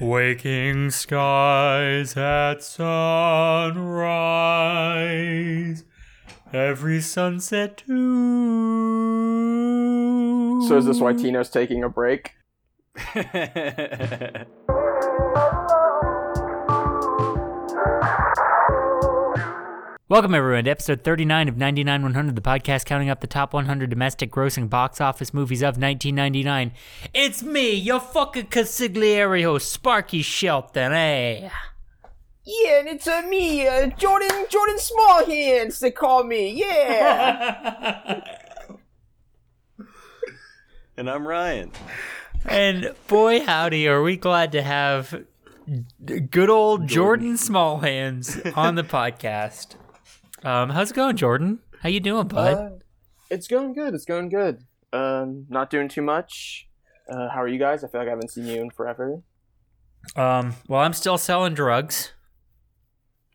Waking skies at sunrise. Every sunset too. So is this why Tino's taking a break? Welcome, everyone, to episode 39 of 99 100, the podcast counting up the top 100 domestic grossing box office movies of 1999. It's me, your fucking consigliere host, Sparky Shelton, eh? Yeah, and it's uh, me, uh, Jordan Jordan Smallhands. They call me. Yeah. and I'm Ryan. and boy, howdy, are we glad to have good old Jordan, Jordan Smallhands on the podcast. Um, how's it going, Jordan? How you doing, bud? Uh, it's going good. It's going good. Um, not doing too much. Uh, how are you guys? I feel like I haven't seen you in forever. Um, well, I'm still selling drugs,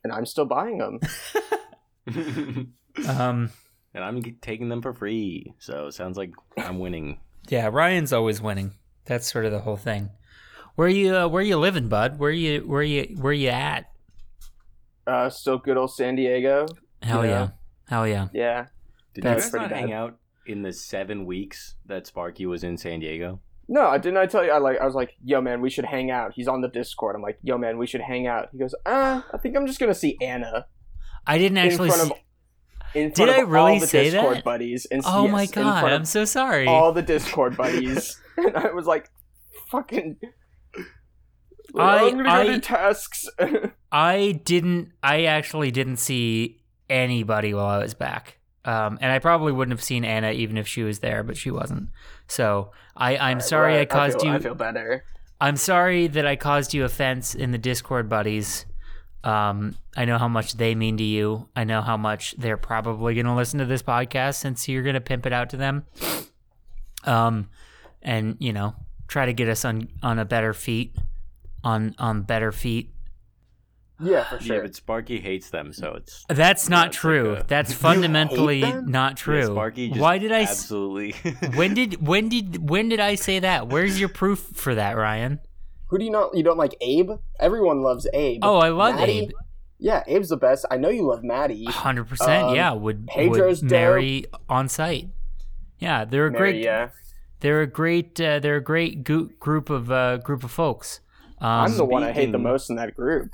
and I'm still buying them. um, and I'm taking them for free. So it sounds like I'm winning. Yeah, Ryan's always winning. That's sort of the whole thing. Where you uh, where you living, bud? Where you where you where you at? Uh, still good old San Diego. Hell yeah. yeah. Hell yeah. Yeah. Did That's you guys not bad. hang out in the seven weeks that Sparky was in San Diego? No, I didn't. I tell you, I like. I was like, "Yo, man, we should hang out." He's on the Discord. I'm like, "Yo, man, we should hang out." He goes, "Ah, I think I'm just gonna see Anna." I didn't actually in front see. Of, Did I really say Discord that? buddies? And, oh yes, my god, I'm so sorry. All the Discord buddies, and I was like, "Fucking." Like, I, I'm gonna go I, tasks. I didn't. I actually didn't see anybody while I was back. Um, and I probably wouldn't have seen Anna even if she was there, but she wasn't. So I, I'm right, sorry well, I caused I feel, you. I feel better. I'm sorry that I caused you offense in the Discord buddies. Um, I know how much they mean to you. I know how much they're probably going to listen to this podcast since you're going to pimp it out to them. Um, and you know, try to get us on on a better feet, on on better feet yeah, for sure. Yeah, but Sparky hates them, so it's that's not true. Like a, that's fundamentally not true. Yeah, Sparky, why did I absolutely? when did when did when did I say that? Where's your proof for that, Ryan? Who do you not? You don't like Abe? Everyone loves Abe. Oh, I love Maddie? Abe. Yeah, Abe's the best. I know you love Maddie. Hundred um, percent. Yeah, would Pedro's would marry dope. on site. Yeah, they're a Mary, great. Yeah. They're a great. Uh, they're a great go- group of uh, group of folks. Um, I'm the speaking, one I hate the most in that group.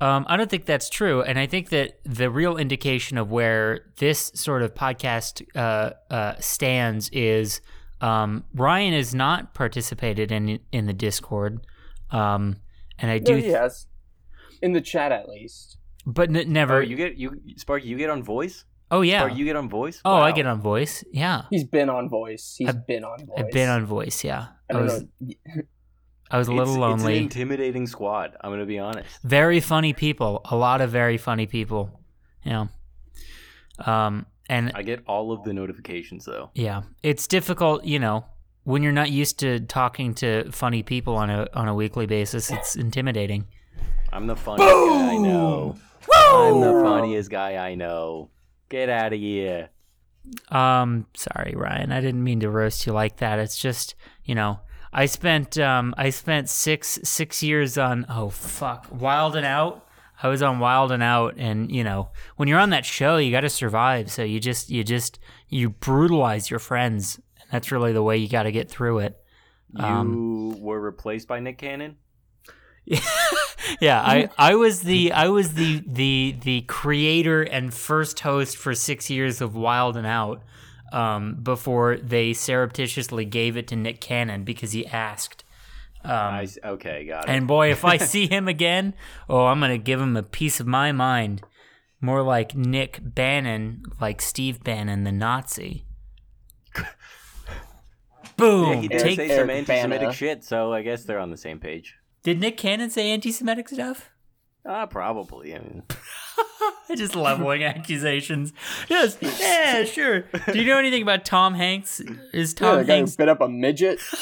Um, I don't think that's true, and I think that the real indication of where this sort of podcast uh, uh, stands is um, Ryan has not participated in in the Discord, um, and I do. No, he has in the chat at least, but n- never. Oh, you get you Sparky. You get on voice. Oh yeah. Or you get on voice. Oh, wow. I get on voice. Yeah. He's been on voice. He's I've, been on voice. I've been on voice. Yeah. I, I was. I was a little it's, lonely. It's an intimidating squad. I'm going to be honest. Very funny people. A lot of very funny people. Yeah. Um, and I get all of the notifications though. Yeah, it's difficult. You know, when you're not used to talking to funny people on a on a weekly basis, it's intimidating. I'm the funniest Boom! guy I know. Woo! I'm the funniest guy I know. Get out of here. Um, sorry, Ryan. I didn't mean to roast you like that. It's just, you know, I spent um I spent six six years on oh fuck Wild and Out. I was on Wild and Out, and you know when you're on that show, you got to survive. So you just you just you brutalize your friends, and that's really the way you got to get through it. You um, were replaced by Nick Cannon. yeah, I, I was the I was the the the creator and first host for six years of Wild and Out um, before they surreptitiously gave it to Nick Cannon because he asked. Um, I, okay, got it. And boy, if I see him again, oh, I'm gonna give him a piece of my mind. More like Nick Bannon, like Steve Bannon, the Nazi. Boom! Yeah, he did Take say some anti-Semitic shit, so I guess they're on the same page. Did Nick Cannon say anti-Semitic stuff? Uh, probably. I mean, just leveling accusations. Yes, yeah, sure. Do you know anything about Tom Hanks? Is Tom yeah, Hanks bit up a midget?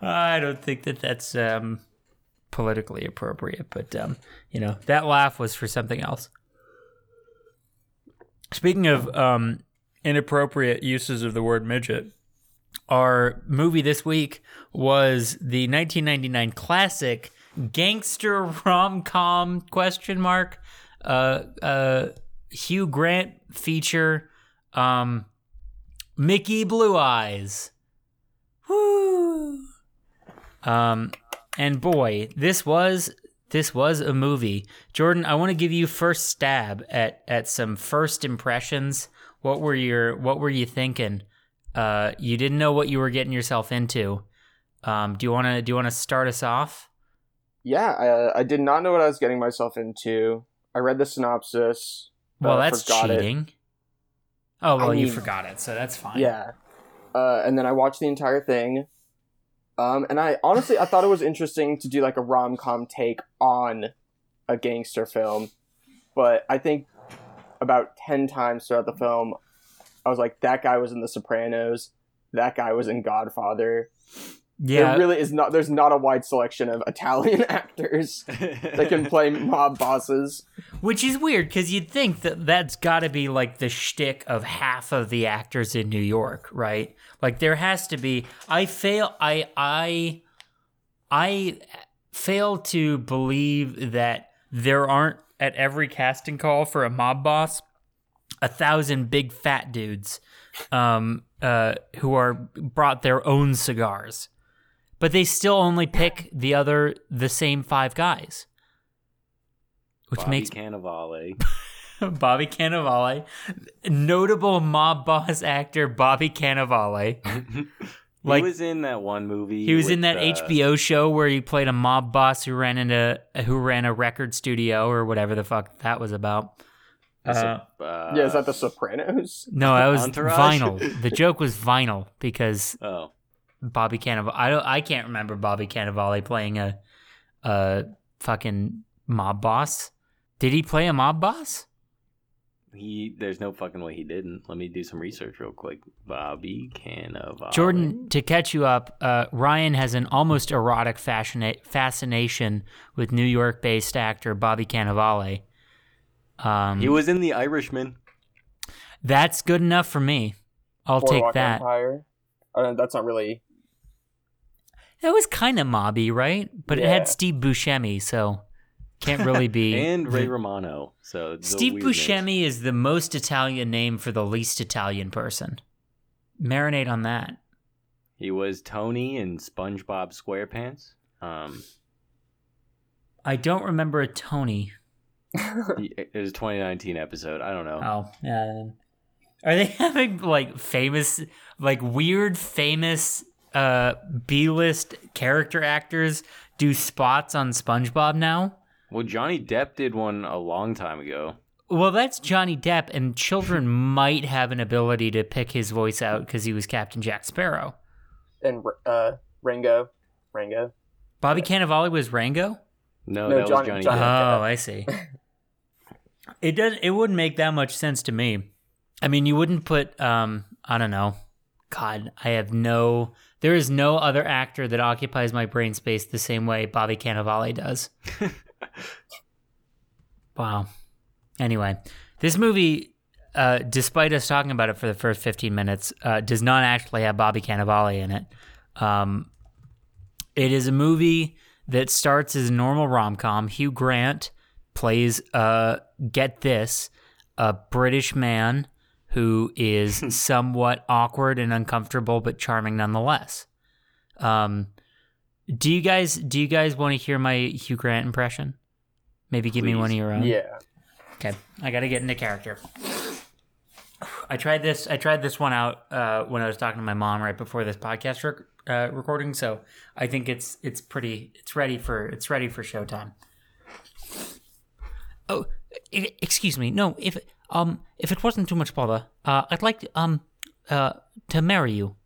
I don't think that that's um, politically appropriate, but um, you know that laugh was for something else. Speaking of um, inappropriate uses of the word midget, our movie this week was the 1999 classic gangster rom-com question mark uh uh Hugh Grant feature um Mickey Blue Eyes. Woo. Um and boy, this was this was a movie. Jordan, I want to give you first stab at at some first impressions. What were your what were you thinking? Uh, you didn't know what you were getting yourself into. Um, do you want to do you want to start us off? Yeah, I, I did not know what I was getting myself into. I read the synopsis. Well, uh, that's forgot it. cheating. Oh well, I you mean- forgot it, so that's fine. Yeah. Uh, and then I watched the entire thing. Um, and I honestly I thought it was interesting to do like a rom com take on a gangster film, but I think about ten times throughout the film, I was like, that guy was in The Sopranos, that guy was in Godfather. Yeah. There really is not. There's not a wide selection of Italian actors that can play mob bosses. Which is weird because you'd think that that's got to be like the shtick of half of the actors in New York, right? Like there has to be. I fail. I I I fail to believe that there aren't at every casting call for a mob boss a thousand big fat dudes um, uh, who are brought their own cigars, but they still only pick the other the same five guys, which Bobby makes Cannavale. Bobby Cannavale, notable mob boss actor Bobby Cannavale. Like- he was in that one movie. He was with, in that uh, HBO show where he played a mob boss who ran into who ran a record studio or whatever the fuck that was about. the so- Uh, uh, yeah, is that The Sopranos? no, that was Entourage? vinyl. The joke was vinyl because Oh, Bobby Cannavale. I don't. I can't remember Bobby Cannavale playing a a fucking mob boss. Did he play a mob boss? he. There's no fucking way he didn't. Let me do some research real quick. Bobby Cannavale. Jordan, to catch you up, uh, Ryan has an almost erotic fascina- fascination with New York based actor Bobby Cannavale. Um, He was in The Irishman. that's good enough for me. I'll Boardwalk take that. Empire. Uh, that's not really. That was kind of mobby, right? But it had Steve Buscemi, so can't really be. and Ray Romano. So Steve. Buscemi is the most Italian name for the least Italian person. Marinate on that. He was Tony in SpongeBob SquarePants. Um, I don't remember a Tony. it was a 2019 episode. I don't know. Oh, yeah. Are they having like famous, like weird, famous uh B-list character actors do spots on SpongeBob now? Well, Johnny Depp did one a long time ago. Well, that's Johnny Depp, and children might have an ability to pick his voice out because he was Captain Jack Sparrow. And uh, Rango. Rango. Bobby Cannavale was Rango. No, No, that Johnny- was Johnny, Johnny- Depp. Oh, I see. It does. It wouldn't make that much sense to me. I mean, you wouldn't put. Um, I don't know. God, I have no. There is no other actor that occupies my brain space the same way Bobby Cannavale does. wow. Anyway, this movie, uh, despite us talking about it for the first 15 minutes, uh, does not actually have Bobby Cannavale in it. Um, it is a movie that starts as a normal rom com. Hugh Grant plays, uh, get this, a British man who is somewhat awkward and uncomfortable, but charming nonetheless. Um, do you guys do you guys want to hear my Hugh Grant impression? Maybe give me one of your own. Yeah. Okay, I got to get into character. I tried this. I tried this one out uh, when I was talking to my mom right before this podcast rec- uh, recording. So I think it's it's pretty. It's ready for it's ready for showtime. Oh, excuse me. No, if um if it wasn't too much bother, uh, I'd like to, um uh to marry you,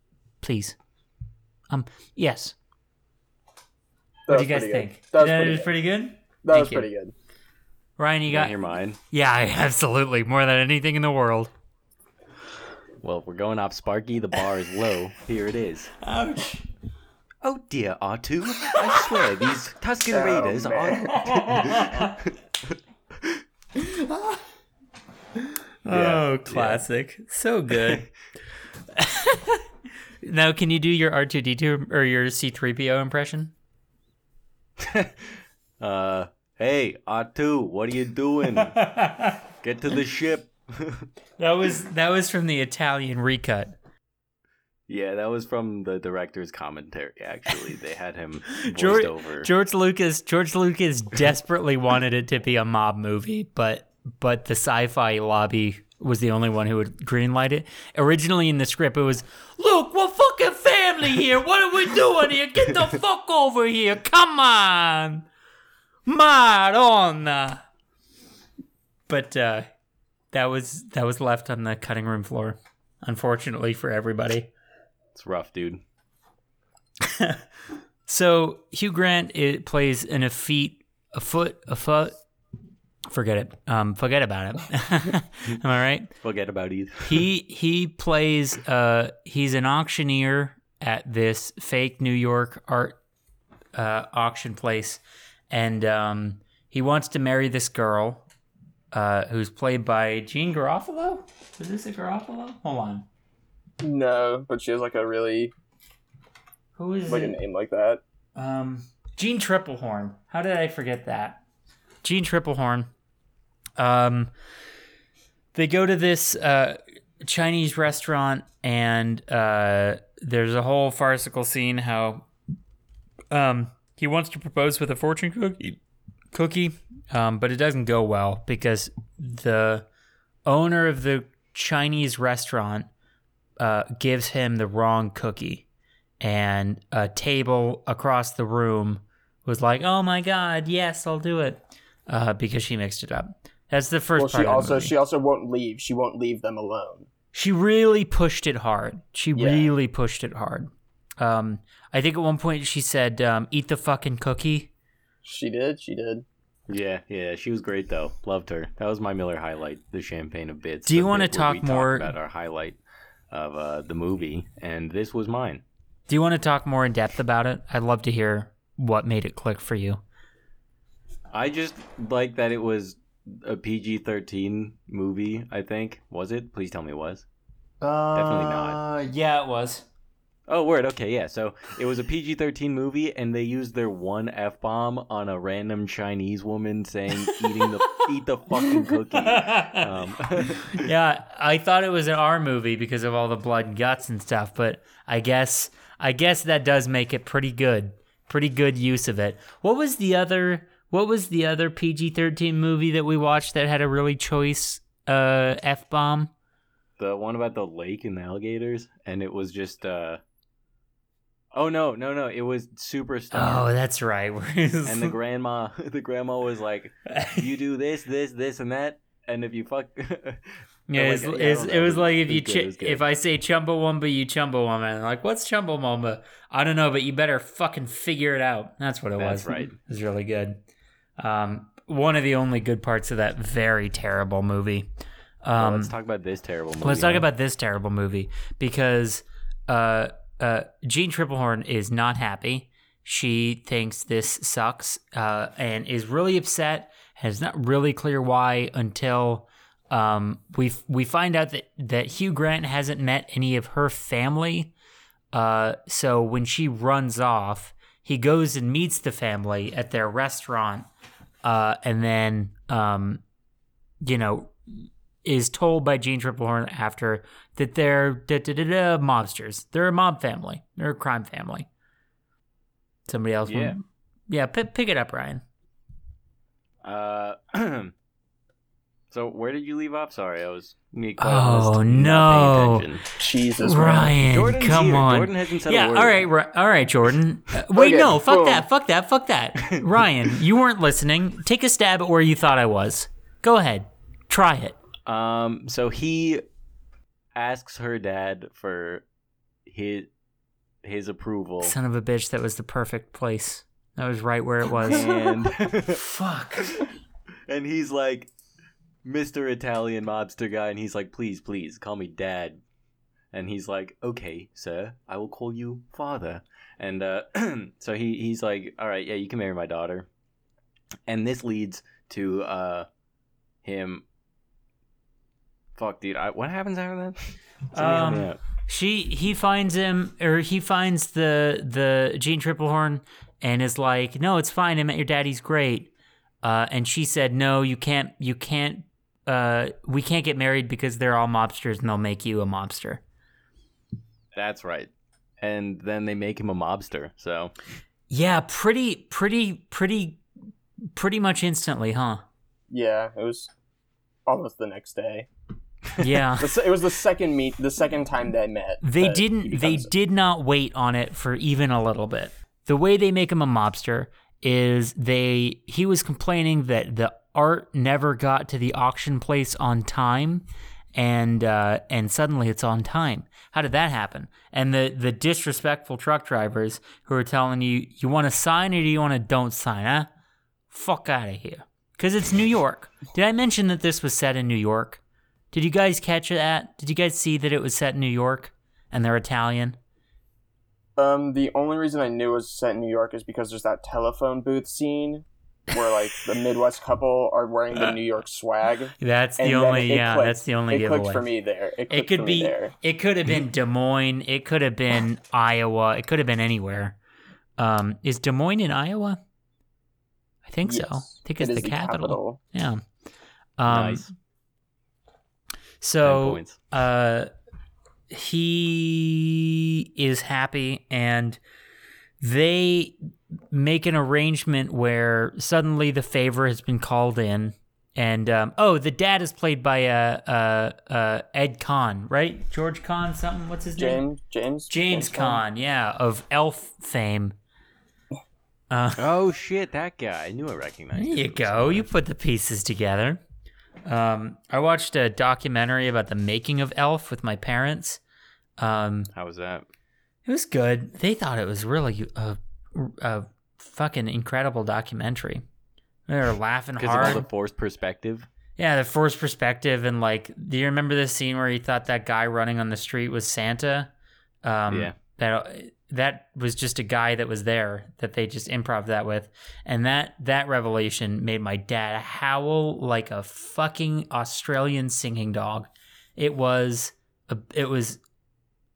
please. Um yes. That What do you guys pretty good. think? That was That pretty is good. pretty good. That Thank was you. pretty good. Ryan, you You got got hear mine? yeah, absolutely more than anything in the world. Well, if we're going off Sparky, the bar is low. Here it is. Ouch. Oh dear, R2. I swear, these Tusken Oh, Raiders man. are. Oh, classic. So good. Now, can you do your R two D two or your C three PO impression? uh, hey, R2, what are you doing? Get to the ship. That was that was from the Italian recut. yeah, that was from the director's commentary. Actually, they had him voiced George, over. George Lucas George Lucas desperately wanted it to be a mob movie, but but the sci-fi lobby was the only one who would greenlight it. Originally in the script, it was, "Look, we're fucking family here. What are we doing here? Get the fuck over here! Come on, Madonna." But uh, that was that was left on the cutting room floor, unfortunately for everybody. It's rough, dude. So Hugh Grant it plays an effete, a foot, a foot. Forget it. Um, forget about it. Am I right? Forget about it. He he plays. Uh, he's an auctioneer at this fake New York art uh, auction place, and um, he wants to marry this girl, uh, who's played by Jean Garofalo. Is this a Garofalo? Hold on. No, but she has like a really Who is like a name like that. Um, Jeanne Tripplehorn. How did I forget that? Jeanne Tripplehorn. Um, they go to this uh, Chinese restaurant, and uh, there's a whole farcical scene how um, he wants to propose with a fortune cookie, cookie, um, but it doesn't go well because the owner of the Chinese restaurant uh, gives him the wrong cookie and a table across the room was like, "Oh my god, yes, I'll do it," uh, because she mixed it up. That's the first Well, part. she of the also movie. she also won't leave. She won't leave them alone. she really pushed it hard. She Yeah. really pushed it hard. Um, I think at one point she said, um, "Eat the fucking cookie." She did. She did. Yeah, yeah, she was great though. Loved her. That was my Miller highlight, the champagne of bits. Do you wanna talk we talk more- about our highlight of uh, the movie? And this was mine. Do you want to talk more in depth about it? I'd love to hear what made it click for you. I just like that it was a PG thirteen movie. I think was it? Please tell me it was. Definitely not. Uh, Yeah, it was. Oh, word. Okay, yeah. So it was a PG thirteen movie, and they used their one f bomb on a random Chinese woman saying "eating the eat the fucking cookie." Um, yeah, I thought it was an R movie because of all the blood and guts and stuff, but I guess I guess that does make it pretty good. Pretty good use of it. What was the other what was the other PG-13 movie that we watched that had a really choice uh F-bomb? the one about the lake and the alligators, and it was just. uh Oh no, no, no! It was Superstar. Oh, that's right. and the grandma, the grandma was like, "You do this, this, this, and that, and if you fuck." Yeah, like, yeah, it's, it was like It if you good, it was if I say Chumbawamba, you Chumbawamba. And like, what's Chumbawamba? I don't know, but you better fucking figure it out. That's what it was. That's was. right. It was really good. Um, one of the only good parts of that very terrible movie. Well, Um, let's talk about this terrible movie. let's talk huh? about this terrible movie because uh, uh, Jeanne Tripplehorn is not happy. She thinks this sucks uh, and is really upset. And it's not really clear why until um, we we find out that that Hugh Grant hasn't met any of her family. Uh, so when she runs off, he goes and meets the family at their restaurant, uh, and then um, you know is told by Jeanne Tripplehorn after that they're da, da, da, da, mobsters. They're a mob family. They're a crime family. Somebody else? Yeah. want- yeah. Pick, pick it up, Ryan. Uh, so where did you leave off? Sorry, I was. me Oh, no. Jesus, Ryan, Jordan's come here. on. Jordan hasn't said yeah. a word. All right. Ri- All right, Jordan. Uh, wait, Okay, no. Fuck boom. that. Fuck that. Fuck that. Ryan, you weren't listening. Take a stab at where you thought I was. Go ahead. Try it. Um, so he asks her dad for his his approval, Son of a bitch. That was the perfect place. That was right where it was. and Fuck. and he's like, Mr. Italian mobster guy, and he's like, please, please, call me dad. And he's like, okay, sir, I will call you father. And uh, so he, he's like, all right, yeah, you can marry my daughter. And this leads to uh, him. Fuck, dude, I, what happens after that? Somebody help me Um, she he finds him or he finds the the Jeanne Tripplehorn and is like, "No, it's fine. I met your daddy's great." Uh, and she said, "No, you can't. You can't. Uh, we can't get married because they're all mobsters and they'll make you a mobster." That's right. And then they make him a mobster. So Yeah, pretty, pretty, pretty, pretty much instantly, huh? Yeah, it was almost the next day. Yeah. It was the second meet, the second time they met. They didn't. They did not wait on it for even a little bit. The way they make him a mobster is they. He was complaining that the art never got to the auction place on time, and uh, and suddenly it's on time. How did that happen? And the the disrespectful truck drivers who are telling you, you want to sign or do you want to don't sign? Huh? Fuck out of here. Because it's New York. Did I mention that this was set in New York? Did you guys catch that? Did you guys see that it was set in New York and they're Italian? Um, the only reason I knew it was set in New York is because there's that telephone booth scene where like the Midwest couple are wearing the New York swag. That's the only yeah, clicked. that's the only it giveaway. clicked for me there. It, It could be there. it could have been Des Moines, it could have been Iowa, it could have been anywhere. Um is Des Moines in Iowa? I think so. I Yes, think it it's is the, capital. Yeah. Um nice. So uh he is happy and they make an arrangement where suddenly the favor has been called in and um, oh the dad is played by uh, uh, uh, ed Caan, right? George Caan, something? What's his name? James, James, james Caan, yeah of elf fame. Uh, Oh shit, that guy. I knew I recognized there you go. You put the pieces together um, i watched a documentary about the making of elf with my parents um, How was that? It was good. They thought it was really a, a fucking incredible documentary. They were laughing hard. Because of the forced perspective. yeah, the forced perspective and like, do you remember this scene where he thought that guy running on the street was Santa? Um, Yeah. That that was just a guy that was there that they just improv that with, and that that revelation made my dad howl like a fucking Australian singing dog. It was a, it was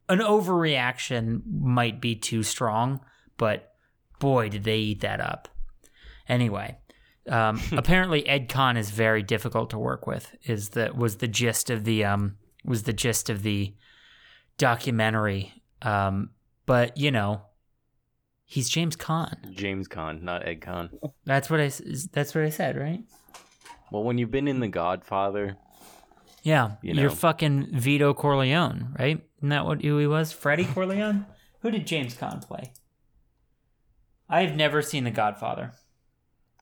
an overreaction might be too strong, but boy, did they eat that up. Anyway, um, apparently Ed Caan is very difficult to work with. Is that was the gist of the um was the gist of the documentary. Um, but you know, he's James Caan. James Caan, not Ed Caan. That's what I s- that's what I said, right? Well, when you've been in The Godfather, Yeah, You you're fucking Vito Corleone, right? Isn't that what who he was? Freddie Corleone? Who did James Caan play? I've never seen The Godfather.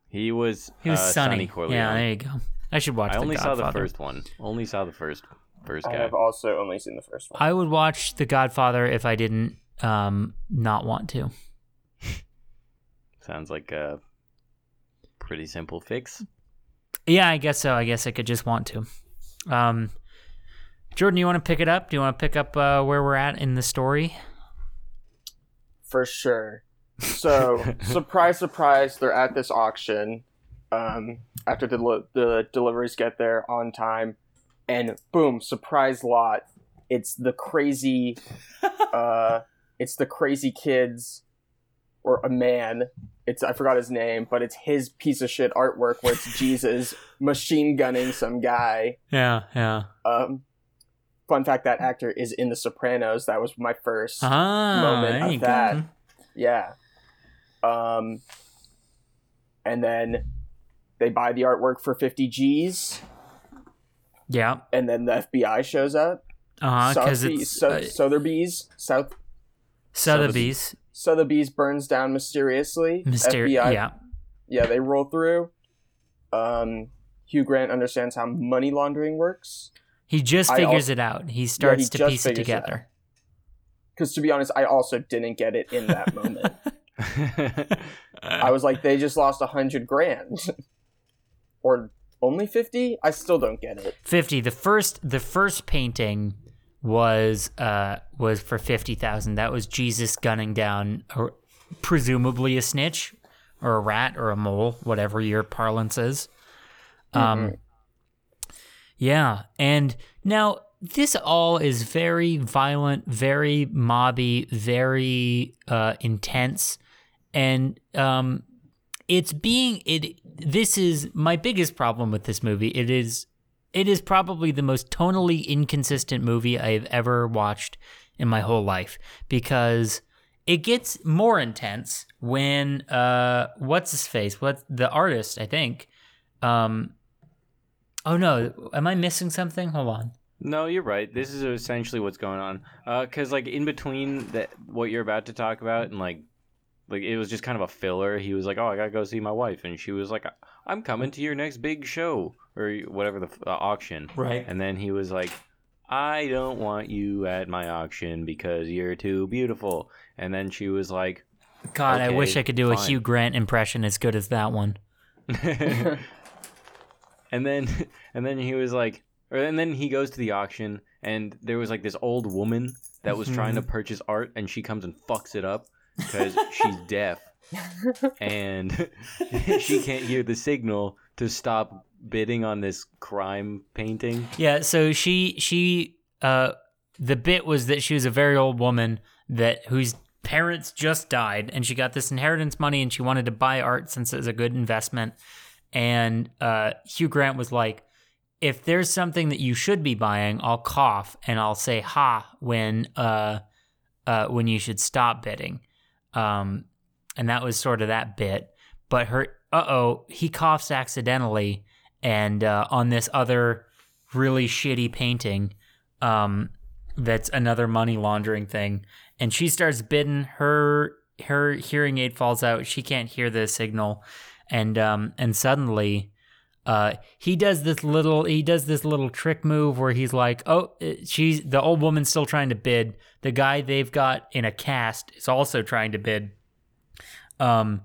he was He was uh, Sonny. Corleone. Yeah, there you go. I should watch I The only saw the first one. Only saw the first first guy. I've also only seen the first one. I would watch The Godfather if I didn't um not want to. Sounds like a pretty simple fix. Yeah, I guess so. I guess I could just want to. Um, Jordan, you want to pick it up? Do you want to pick up uh, where we're at in the story? for sure. So, surprise, surprise, they're at this auction. Um, after the the deliveries get there on time, and boom, surprise lot. It's the crazy, uh, it's the crazy kids, or a man. It's I forgot his name, but it's his piece of shit artwork where it's Jesus machine gunning some guy. Yeah, yeah. Um, fun fact: that actor is in The Sopranos. That was my first. Ah, Moment of that. go. Yeah. Um, and then they buy the artwork for 50 G's, Yeah. and then the FBI shows up. Uh huh. Because Sotheby's- it's so- uh, Sotheby's, South Sotheby's. Sotheby's burns down mysteriously. Mystery. FBI, Yeah. yeah, they roll through. Um, Hugh Grant understands how money laundering works. He just figures al- it out. He starts to just piece it figures it out. together. Because to be honest, I also didn't get it in that moment. I was like, they just lost a hundred grand, or only fifty. I still don't get it. 50 the first the first painting was uh was for 50,000 that was Jesus gunning down a, presumably a snitch or a rat or a mole whatever your parlance is um yeah and now this all is very violent, very mobby, very uh, intense, and um, it's being it. This is my biggest problem with this movie. It is, it is probably the most tonally inconsistent movie I've ever watched in my whole life because it gets more intense when uh, what's his face? What the artist? I think. Um, oh no, am I missing something? Hold on. No, you're right. This is essentially what's going on. Uh, cause like in between that, what you're about to talk about, and like, like it was just kind of a filler. He was like, "Oh, I gotta go see my wife," and she was like, "I'm coming to your next big show or whatever the uh, auction." Right. And then he was like, "I don't want you at my auction because you're too beautiful." And then she was like, God, I wish I could do a. Hugh Grant impression as good as that one. and then and then he was like or and then he goes to the auction and there was like this old woman that was trying to purchase art and she comes and fucks it up because she's deaf and she can't hear the signal to stop bidding on this crime painting Yeah, so she she uh the bit was that she was a very old woman that whose parents just died and she got this inheritance money and she wanted to buy art since it was a good investment. And uh Hugh Grant was like, if there's something that you should be buying, I'll cough and I'll say ha when uh uh when you should stop bidding. Um and that was sort of that bit. But her uh oh, he coughs accidentally and uh, on this other really shitty painting um, that's another money laundering thing. And she starts bidding her her hearing aid falls out. She can't hear the signal. And um and suddenly uh he does this little he does this little trick move where he's like oh uh, she's the old woman's still trying to bid. The guy they've got in a cast is also trying to bid. Um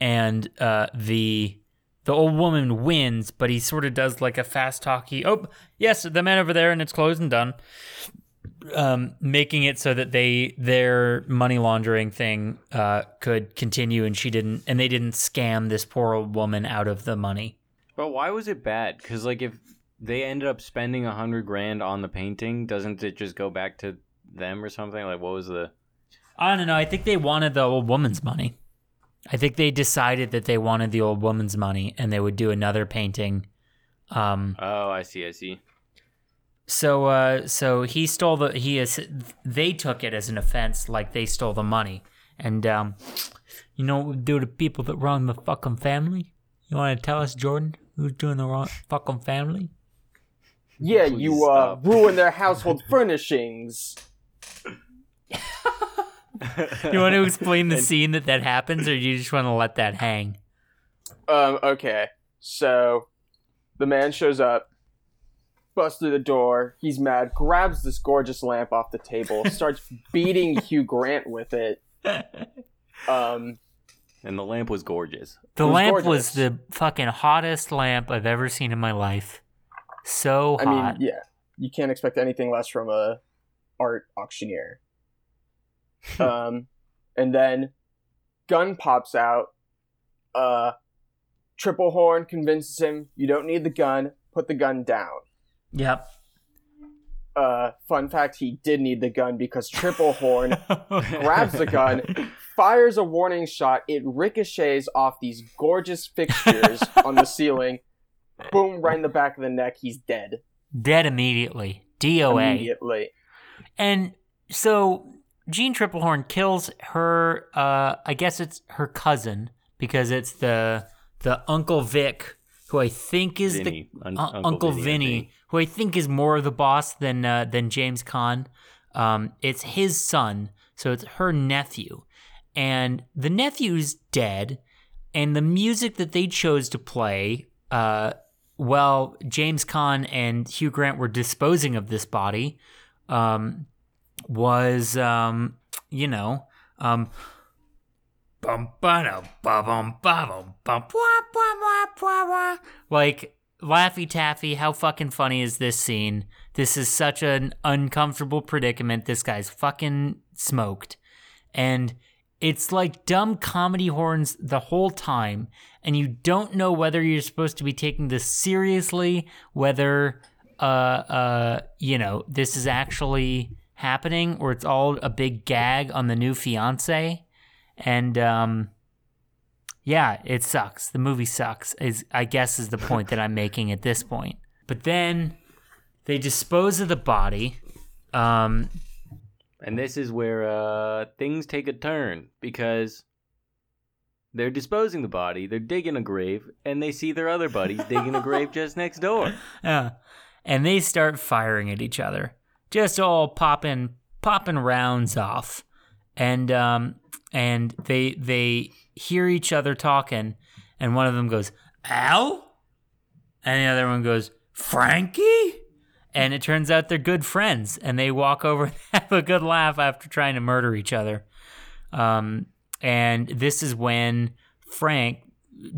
and uh the the old woman wins, but he sort of does like a fast talky. Oh, yes, the man over there, and it's closed and done. Um, making it so that they their money laundering thing uh, could continue, and she didn't, and they didn't scam this poor old woman out of the money. but why was it bad because like if they ended up spending a hundred grand on the painting doesn't it just go back to them or something like what was the I don't know. I think they wanted the old woman's money. I think they decided that they wanted the old woman's money, and they would do another painting. Um, oh i see i see So uh so he stole the he is they took it as an offense like they stole the money. And um you know what we do to people that run the fucking family? You wanna tell us, Jordan, who's doing the wrong fucking family? Yeah, Please you uh, ruin their household furnishings. You want to explain the scene that that happens, or you just want to let that hang? Um, okay. So the man shows up, busts through the door, he's mad, grabs this gorgeous lamp off the table, starts beating Hugh Grant with it. Um, and the lamp was gorgeous The was lamp gorgeous. was the fucking hottest lamp I've ever seen in my life. So I hot. mean, yeah, you can't expect anything less from a art auctioneer. um, and then gun pops out. Uh, Tripplehorn convinces him you don't need the gun. Put the gun down. Yep. Uh, fun fact: he did need the gun because Tripplehorn grabs the gun, fires a warning shot. It ricochets off these gorgeous fixtures on the ceiling. Boom! Right in the back of the neck. He's dead Dead immediately. DOA. immediately. And so Jeanne Tripplehorn kills her uh I guess it's her cousin because it's the the Uncle Vic who I think is Vinny, the Un- uh, Uncle Uncle, Vinny, Vinny, who I think is more of the boss than uh, than James Caan. Um it's his son, so it's her nephew. And the nephew's dead and the music that they chose to play uh well James Caan and Hugh Grant were disposing of this body um was um you know um like Laffy Taffy, how fucking funny is this scene? This is such an uncomfortable predicament. This guy's fucking smoked. And it's like dumb comedy horns the whole time, and you don't know whether you're supposed to be taking this seriously, whether uh, uh, you know, this is actually happening, or it's all a big gag on the new fiance, and um, yeah, it sucks. The movie sucks. Is I guess is the point that I'm making at this point. But then they dispose of the body. Um, And this is where uh, things take a turn because they're disposing the body, they're digging a grave, and they see their other buddies digging a grave just next door. Yeah. And they start firing at each other. Just all popping popping rounds off. And um and they they hear each other talking and one of them goes, "Ow?" And the other one goes, "Frankie?" And it turns out they're good friends and they walk over and have a good laugh after trying to murder each other. Um and this is when Frank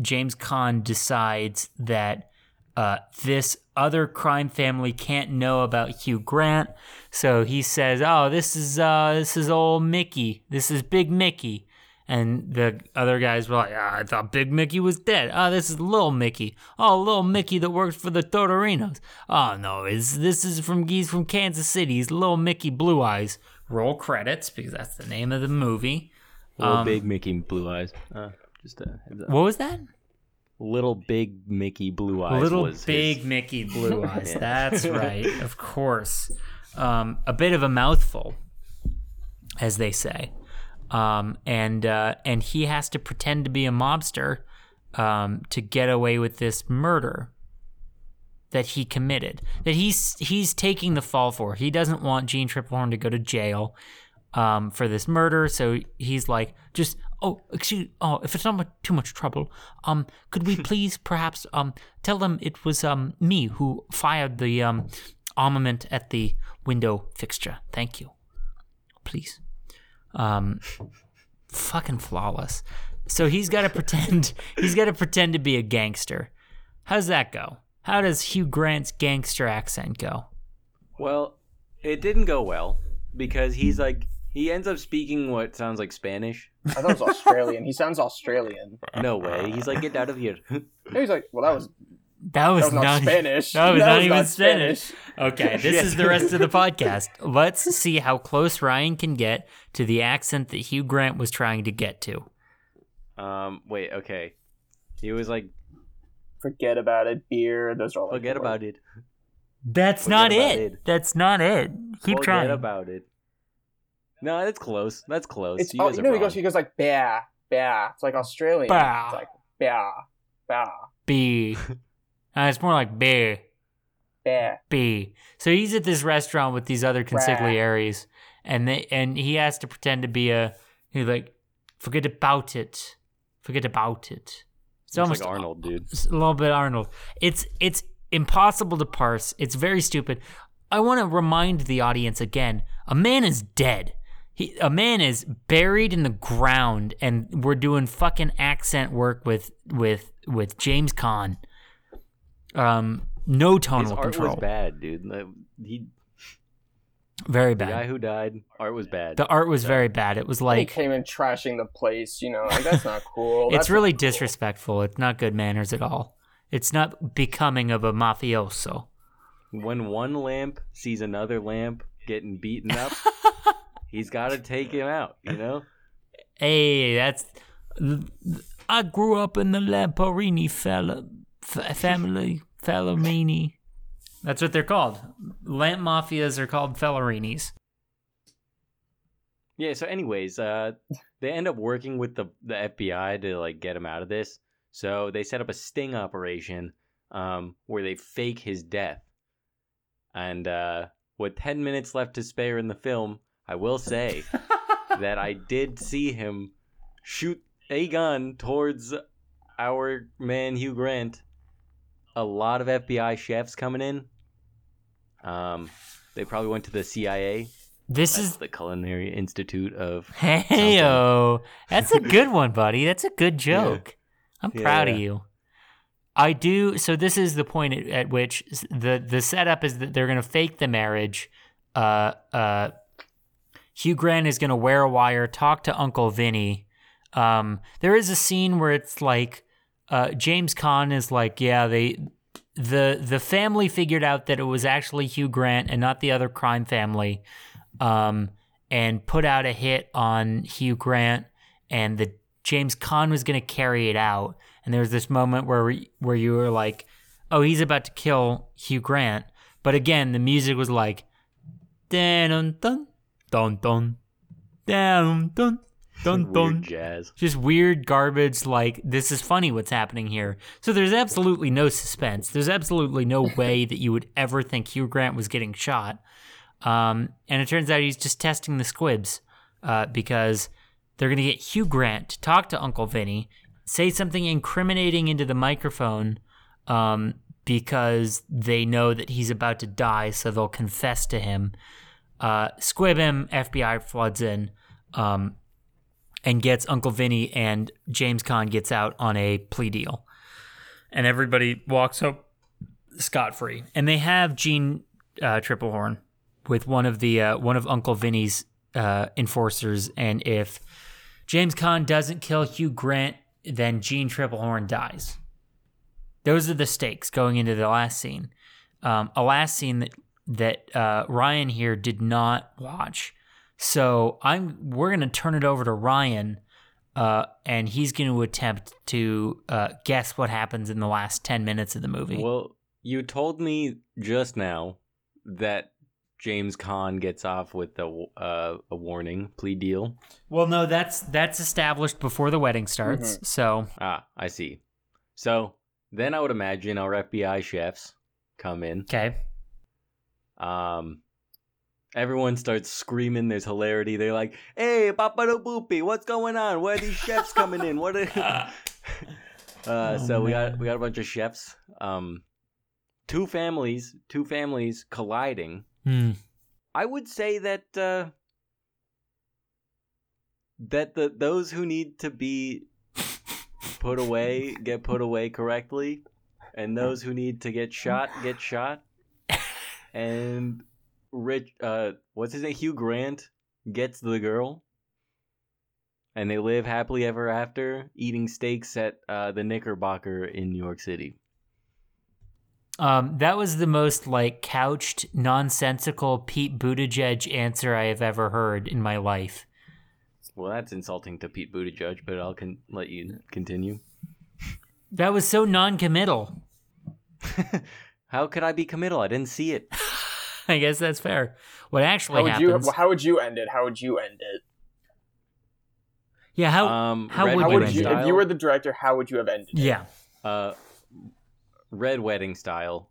James Caan decides that uh, this other crime family can't know about Hugh Grant, so he says, "Oh, this is uh, this is old Mickey. This is Big Mickey." And the other guys were like, ah, "I thought Big Mickey was dead. Oh, this is Little Mickey. Oh, Little Mickey that works for the Tortorinos. Oh no, is this is from he's from Kansas City. He's Little Mickey Blue Eyes. Roll credits because that's the name of the movie. Little Um, big Mickey blue eyes. Uh, just a. What was that? Little big Mickey blue eyes. Little was his- big Mickey Blue Eyes. Yeah. That's right, of course. Um, a bit of a mouthful, as they say, um, and uh, and he has to pretend to be a mobster um, to get away with this murder that he committed. That he's he's taking the fall for. He doesn't want Jeanne Tripplehorn to go to jail um, for this murder. So he's like, just oh, excuse, oh, if it's not mu- too much trouble, um, could we please perhaps um tell them it was um me who fired the um armament at the window fixture. Thank you, please. Um, fucking flawless. So he's got to pretend. He's got to pretend to be a gangster. How's that go? How does Hugh Grant's gangster accent go? Well, it didn't go well because he's like he ends up speaking what sounds like Spanish. I thought it was Australian. He sounds Australian. No way. He's like, get out of here. No, he's like, well, that was That was, that was not, Spanish. That was not even not Spanish. Okay, this is the rest of the podcast. Let's see how close Ryan can get to the accent that Hugh Grant was trying to get to. um, wait, okay. He was like, Forget about it. Beer. Those are all. forget about words. it. That's Forget not it. it. That's not it. Keep forget trying. Forget about it. No, that's close. That's close. It's you oh, guys you know he goes he goes like bah bah. It's like Australian. Bah. It's like bah bah B. Uh, it's more like B. bah. B. So he's at this restaurant with these other consiglieres, and they and he has to pretend to be a. He's like, forget about it, forget about it. It's Looks almost like Arnold, dude. It's a little bit Arnold. It's it's impossible to parse. It's very stupid. I want to remind the audience again: a man is dead. He, a man is buried in the ground, and we're doing fucking accent work with with with James Caan. Um, no His tonal art control. was bad, dude. He, Very bad. the guy who died, art was bad. The art was very bad. It was like he came in trashing the place. You know, like that's not cool. it's really cool. disrespectful. It's not good manners at all. It's not becoming of a mafioso. when one lamp sees another lamp getting beaten up, he's got to take him out. You know. Hey, that's. I grew up in the Lamporini fella, f- family, Fallorini. That's what they're called. Lamp mafias are called Fellarinis. Yeah. So, anyways, uh, they end up working with the the FBI to like get him out of this. So they set up a sting operation, um, where they fake his death. And uh, with ten minutes left to spare in the film, I will say that I did see him shoot a gun towards our man Hugh Grant. A lot of FBI chefs coming in. Um, they probably went to the CIA. This That's is the Culinary Institute of. Hey oh, that's a good one, buddy. That's a good joke. I'm proud of you. I do. So this is the point at, at which the the setup is that they're going to fake the marriage. Uh, uh, Hugh Grant is going to wear a wire, talk to Uncle Vinny. Um, there is a scene where it's like uh, James Caan is like, yeah, they the the family figured out that it was actually Hugh Grant and not the other crime family, um, and put out a hit on Hugh Grant, and the James Caan was going to carry it out. And there was this moment where we, where you were like, "Oh, he's about to kill Hugh Grant," but again, the music was like, "Dun dun dun dun dun dun." Dun, dun. Weird jazz. just weird garbage like this is funny what's happening here so there's absolutely no suspense there's absolutely no way that you would ever think hugh grant was getting shot um, and it turns out he's just testing the squibs uh, because they're going to get hugh grant to talk to uncle vinny say something incriminating into the microphone um, because they know that he's about to die so they'll confess to him uh, squib him fbi floods in um, and gets Uncle Vinny and James Caan gets out on a plea deal. And everybody walks up scot free. And they have Jeanne uh, Tripplehorn with one of the uh, one of Uncle Vinny's uh, enforcers. And if James Caan doesn't kill Hugh Grant, then Jeanne Tripplehorn dies. Those are the stakes going into the last scene. Um, a last scene that that uh, Ryan here did not watch. So I'm we're gonna turn it over to Ryan, uh, and he's going to attempt to uh, guess what happens in the last ten minutes of the movie. Well, you told me just now that James Caan gets off with a uh, a warning plea deal. Well, no, that's that's established before the wedding starts. So Ah, I see. So then I would imagine our FBI chefs come in. okay, Um, everyone starts screaming. There's hilarity. They're like, "Hey, Papa do Boopy, what's going on? Where are these chefs coming in? What?" Are... uh, so we got we got a bunch of chefs. Um, two families, two families colliding. Hmm. I would say that uh, that the those who need to be put away get put away correctly, and those who need to get shot get shot. And Rich, uh, what's his name? Hugh Grant gets the girl, and they live happily ever after, eating steaks at uh, the Knickerbocker in New York City. um, that was the most like couched, nonsensical Pete Buttigieg answer I have ever heard in my life. Well, that's insulting to Pete Buttigieg, but I'll con- let you continue. That was so non-committal. How could I be committal? I didn't see it. I guess that's fair. What How actually would happens? you? How would you end it? How would you end it? yeah, how? Um, how Red would How you would you? Style? If you were the director, how would you have ended? it? yeah, uh, red wedding style,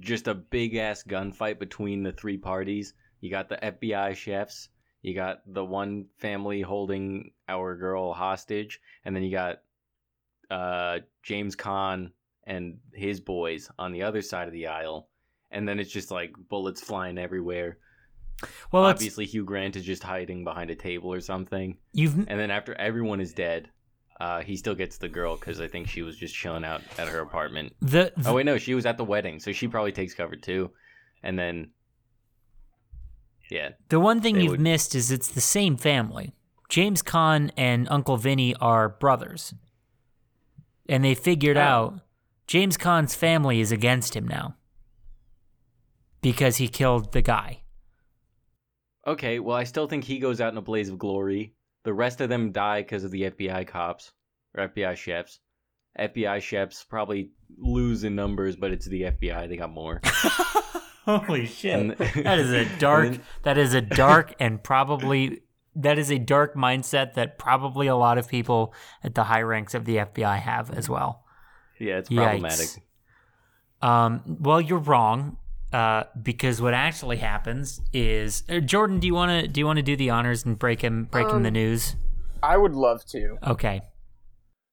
just a big ass gunfight between the three parties. You got the FBI chefs, you got the one family holding our girl hostage, and then you got uh, James Caan and his boys on the other side of the aisle. And then it's just like bullets flying everywhere. well, Obviously, Hugh Grant is just hiding behind a table or something. you've And then after everyone is dead, uh, he still gets the girl because I think she was just chilling out at her apartment. the, the Oh wait, no, she was at the wedding, so she probably takes cover too. And then, yeah, The one thing you've would- missed is it's the same family. James Caan and Uncle Vinny are brothers. And they figured Oh. out James Caan's family is against him now. Because he killed the guy. okay. Well, I still think he goes out in a blaze of glory. The rest of them die because of the FBI cops or FBI chefs. FBI chefs probably lose in numbers, but it's the FBI. They got more. Holy shit. And- that is a dark then- that is a dark and probably that is a dark mindset that probably a lot of people at the high ranks of the FBI have as well. yeah, it's Yikes. problematic. Um, well, you're wrong, uh, because what actually happens is uh, Jordan. Do you want to do you want to do the honors and break him break him the Um, news? I would love to. Okay.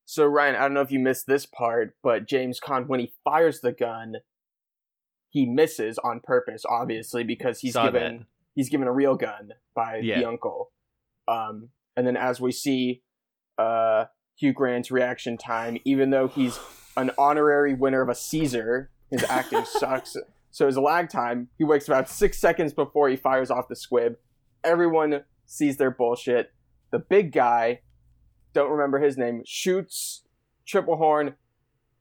So Ryan, I don't know if you missed this part, but James Caan, when he fires the gun, he misses on purpose, obviously, because he's Saw given that. he's given a real gun by the uncle. Um, and then as we see, uh, Hugh Grant's reaction time, even though he's an honorary winner of a César, his acting sucks. So his lag time, he wakes about six seconds before he fires off the squib. Everyone sees their bullshit. The big guy, don't remember his name, shoots Tripplehorn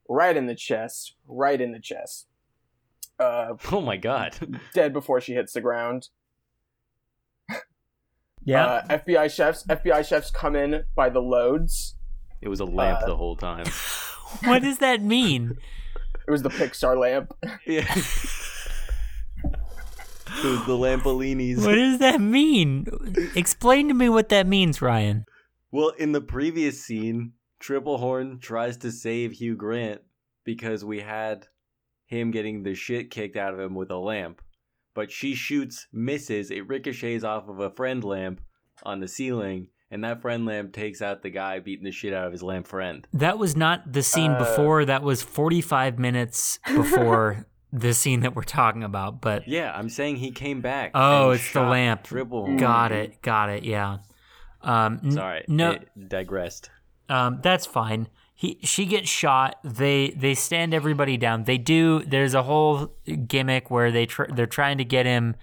right in the chest, right in the chest. uh, Oh my god. dead before she hits the ground. Yeah. Uh, FBI chefs. FBI chefs come in by the loads. It was a lamp uh, the whole time. what does that mean? It was the Pixar lamp. Yeah. Was the Lampolinis. What does that mean? Explain to me what that means, Ryan. Well, in the previous scene, Tripplehorn tries to save Hugh Grant because we had him getting the shit kicked out of him with a lamp. But she shoots, misses, it ricochets off of a friend lamp on the ceiling, and that friend lamp takes out the guy beating the shit out of his lamp friend. That was not the scene Uh, before. That was 45 minutes before the scene that we're talking about. But Yeah, I'm saying he came back. Oh, it's the lamp. Tripplehorn. got it. Got it. Yeah. Um, n- Sorry, No, it digressed. um, that's fine. He she gets shot. They they stand everybody down. They do. There's a whole gimmick where they tr- they're trying to get him,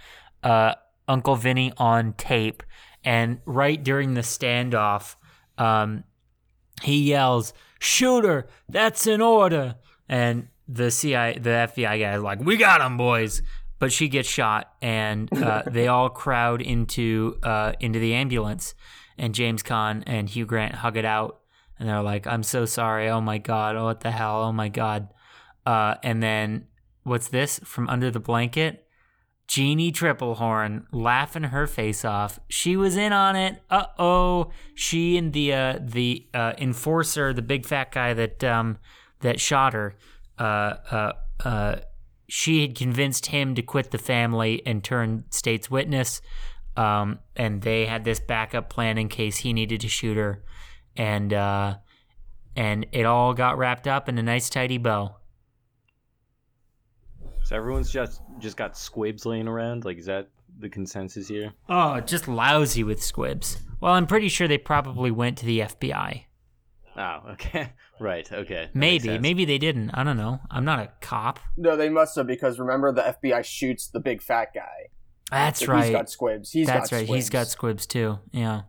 uh, Uncle Vinny on tape, and right during the standoff, um, he yells, "Shooter, that's an order!" And the CI, the FBI guy is like, "We got him, boys." But she gets shot, and uh, they all crowd into uh, into the ambulance, and James Caan and Hugh Grant hug it out, and they're like, "I'm so sorry. Oh my god. Oh what the hell. Oh my god." Uh, and then what's this from under the blanket? Jeannie Tripplehorn laughing her face off. She was in on it. Uh oh. She and the uh, the uh, enforcer, the big fat guy that um, that shot her. Uh, uh, uh, she had convinced him to quit the family and turn state's witness. Um, and they had this backup plan in case he needed to shoot her. And uh, and it all got wrapped up in a nice tidy bow. So everyone's just just got squibs laying around. Like, is that the consensus here? Oh, just lousy with squibs. Well, I'm pretty sure they probably went to the FBI. Oh, okay, right, okay. That Maybe, maybe they didn't. I don't know. I'm not a cop. No, they must have because remember the FBI shoots the big fat guy. That's So right. He's got squibs. He's That's got right. He's got squibs. squibs too. Yeah.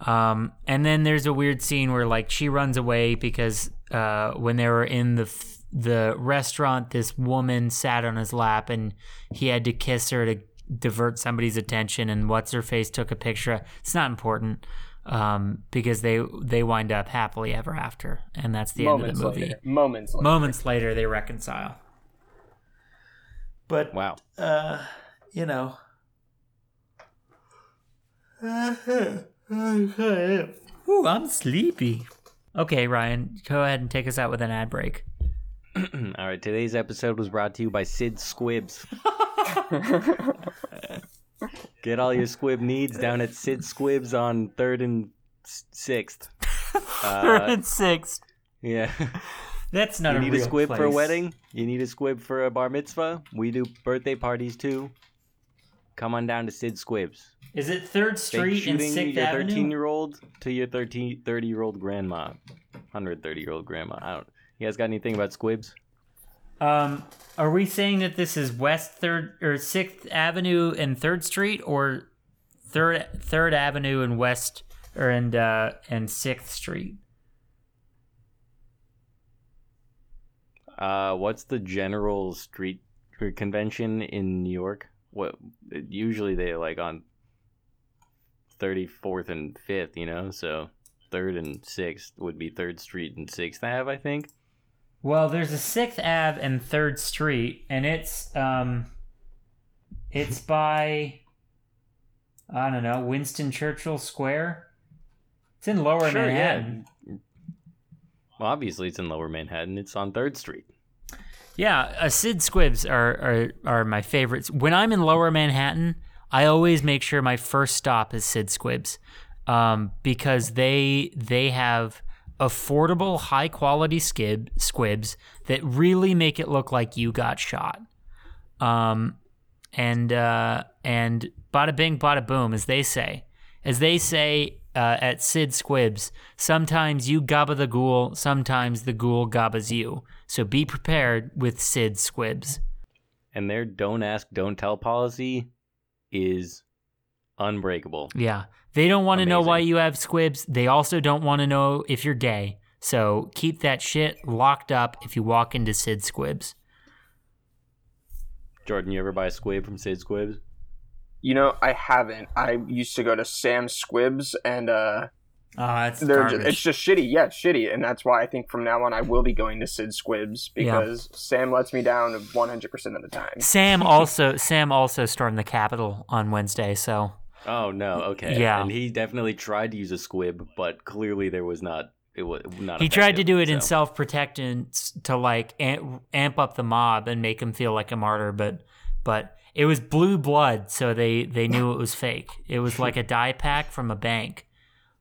Um, and then there's a weird scene where like she runs away because uh, when they were in the f- the restaurant, this woman sat on his lap and he had to kiss her to divert somebody's attention. And what's her face took a picture. It's not important um, because they they wind up happily ever after, and that's the Moments end of the movie. later. Moments later. Moments later, they reconcile. But Wow. uh, you know. Ooh, I'm sleepy. Okay, Ryan, go ahead and take us out with an ad break. All right, today's episode was brought to you by Sid Squibs. Get all your squib needs down at Sid Squibs on 3rd and s- 6th. Third Uh, and sixth. yeah. That's not you a need a squib for a wedding? You need a squib for a bar mitzvah? We do birthday parties too. Come on down to Sid Squibs. Is it Third Street and Sixth your Avenue? 13 year old to your 13, 30 year old grandma. 130 year old grandma. I don't. You guys got anything about squibs? Um, are we saying that this is West Third or Sixth Avenue and Third Street, or Third Third Avenue and West or and uh and Sixth Street? Uh, what's the general street convention in New York? What usually they like on thirty fourth and fifth, you know. So third and sixth would be Third Street and Sixth Ave, I think. Well, there's a Sixth Ave and Third Street, and it's um, it's by I don't know Winston Churchill Square. It's in Lower Sure, yeah. Manhattan. Well, obviously it's in Lower Manhattan. It's on Third Street. Yeah, uh, Sid Squibs are, are are my favorites. When I'm in Lower Manhattan, I always make sure my first stop is Sid Squibs, um, because they they have affordable, high quality skib squibs that really make it look like you got shot. Um, and uh, and bada bing, bada boom, as they say, as they say uh, at Sid Squibs. Sometimes you gabba the ghoul, sometimes the ghoul gabbas you. So be prepared with Sid Squibs. And their don't ask, don't tell policy is unbreakable. Yeah, they don't want to know why you have squibs. They also don't want to know if you're gay. So keep that shit locked up if you walk into Sid Squibs. Jordan, you ever buy a squib from Sid Squibs? You know, I haven't. I used to go to Sam Squibs, and uh, Oh, that's they're just, it's just shitty. Yeah, shitty, and that's why I think from now on I will be going to Sid Squibs Yeah. because Sam lets me down 100 percent of the time. Sam also Sam also stormed the Capitol on Wednesday, so Oh no, okay. Yeah. And he definitely tried to use a squib, but clearly there was not it was not he tried to do it in self protection to like amp, amp up the mob and make him feel like a martyr, but but it was blue blood, so they they knew it was fake. It was like a dye pack from a bank,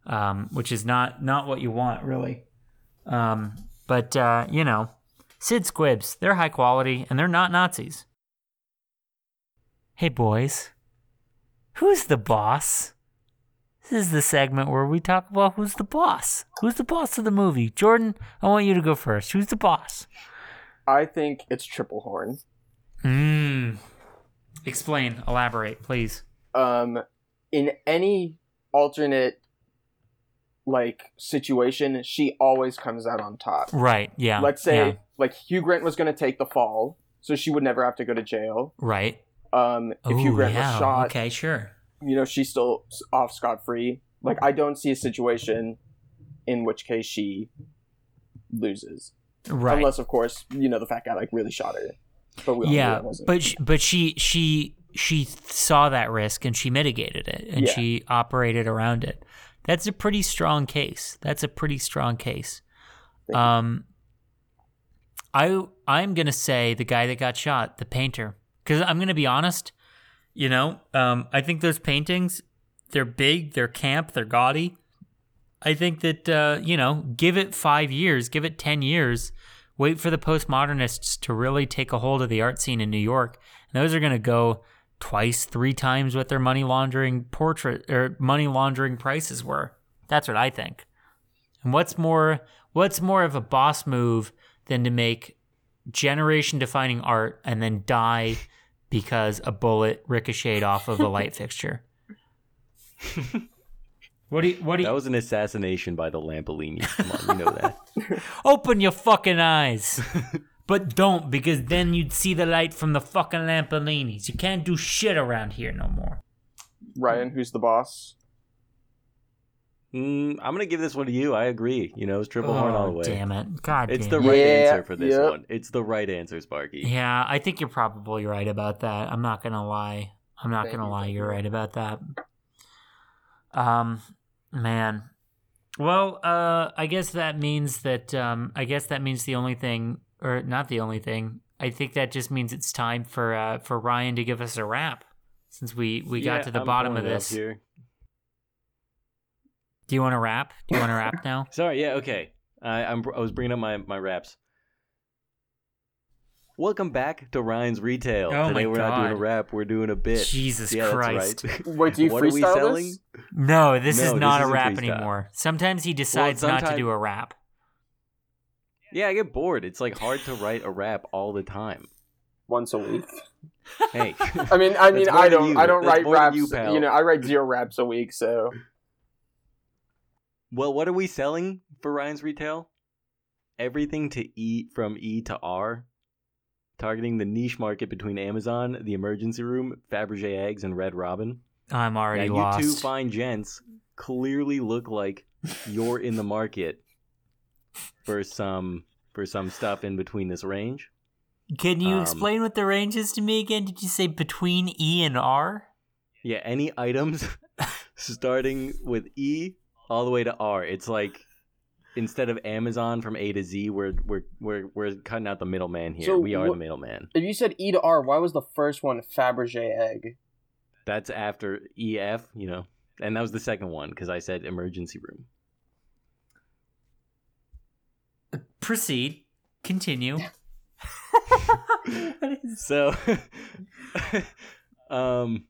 um, which is not not what you want really. Um, but uh, you know, Sid Squibs, they're high quality and they're not Nazis. Hey boys, who's the boss? This is the segment where we talk about who's the boss. Who's the boss of the movie? Jordan, I want you to go first. Who's the boss? I think it's Tripplehorn. Mmm. Explain, elaborate, please. Um, in any alternate like situation, she always comes out on top. Right, yeah. Let's say yeah, like Hugh Grant was going to take the fall, so she would never have to go to jail. right. Um, if Hugh Ooh, Grant yeah, was shot, Okay, sure. you know, she's still off scot free. Like I don't see a situation in which case she loses, Right. unless of course you know the fat guy like really shot her. But we yeah, wasn't. but sh- but she she she saw that risk and she mitigated it and Yeah. she operated around it. That's a pretty strong case. That's a pretty strong case. Um, I I'm gonna say the guy that got shot, the painter, because I'm gonna be honest. You know, um, I think those paintings, they're big, they're camp, they're gaudy. I think that uh, you know, give it five years, give it ten years, wait for the postmodernists to really take a hold of the art scene in New York. And those are gonna go twice, three times what their money laundering portrait or money laundering prices were. That's what I think. And what's more what's more of a boss move than to make generation defining art and then die because a bullet ricocheted off of a light fixture? What do you what do you That was an assassination by the Lampolini. Come on, you know that. Open your fucking eyes. but don't because then you'd see the light from the fucking Lampolinis. You can't do shit around here no more. Ryan, who's the boss? Mm, I'm gonna give this one to you. I agree. You know, it's Tripplehorn all the way. Oh, Damn it. God It's damn the it. right Yeah, answer for this yep. one. It's the right answer, Sparky. Yeah, I think you're probably right about that. I'm not gonna lie. I'm not Thank gonna you, lie. You're right about that. Um, man. Well, uh, I guess that means that. Um, I guess that means the only thing, or not the only thing. I think that just means it's time for uh, for Ryan to give us a wrap, since we we got to the I'm bottom of pulling up this. Here. Do you want to rap? Do you want to rap now? Sorry, yeah, okay. I, I'm, I was bringing up my, my raps. Welcome back to Ryan's Retail. Oh Today my we're not doing a rap, we're doing a bit. Jesus yeah, Christ. That's right. Wait, do you what are we freestyle selling? this? No, this No, is this not a rap freestyle. anymore. Sometimes he decides not to do a rap. Yeah, I get bored. It's like hard to write a rap all the time. Once a week. Hey. I mean, I mean, I don't, you. I don't That's write raps. you, You, know, I write zero raps a week. So well, what are we selling for Ryan's Retail? Everything to E from E to R. Targeting the niche market between Amazon, The Emergency Room, Fabergé Eggs, and Red Robin. I'm already now, lost. you two fine gents clearly look like you're in the market for some for some stuff in between this range. Can you Um, explain what the range is to me again? Did you say between E and R? Yeah, any items starting with E all the way to R. It's like instead of Amazon from A to Z, we're we're we're we're cutting out the middleman here. So we are the middleman. if you said E to R, why was the first one Fabergé egg? That's after EF, you know, and that was the second one because I said emergency room. Proceed. Continue. So, um,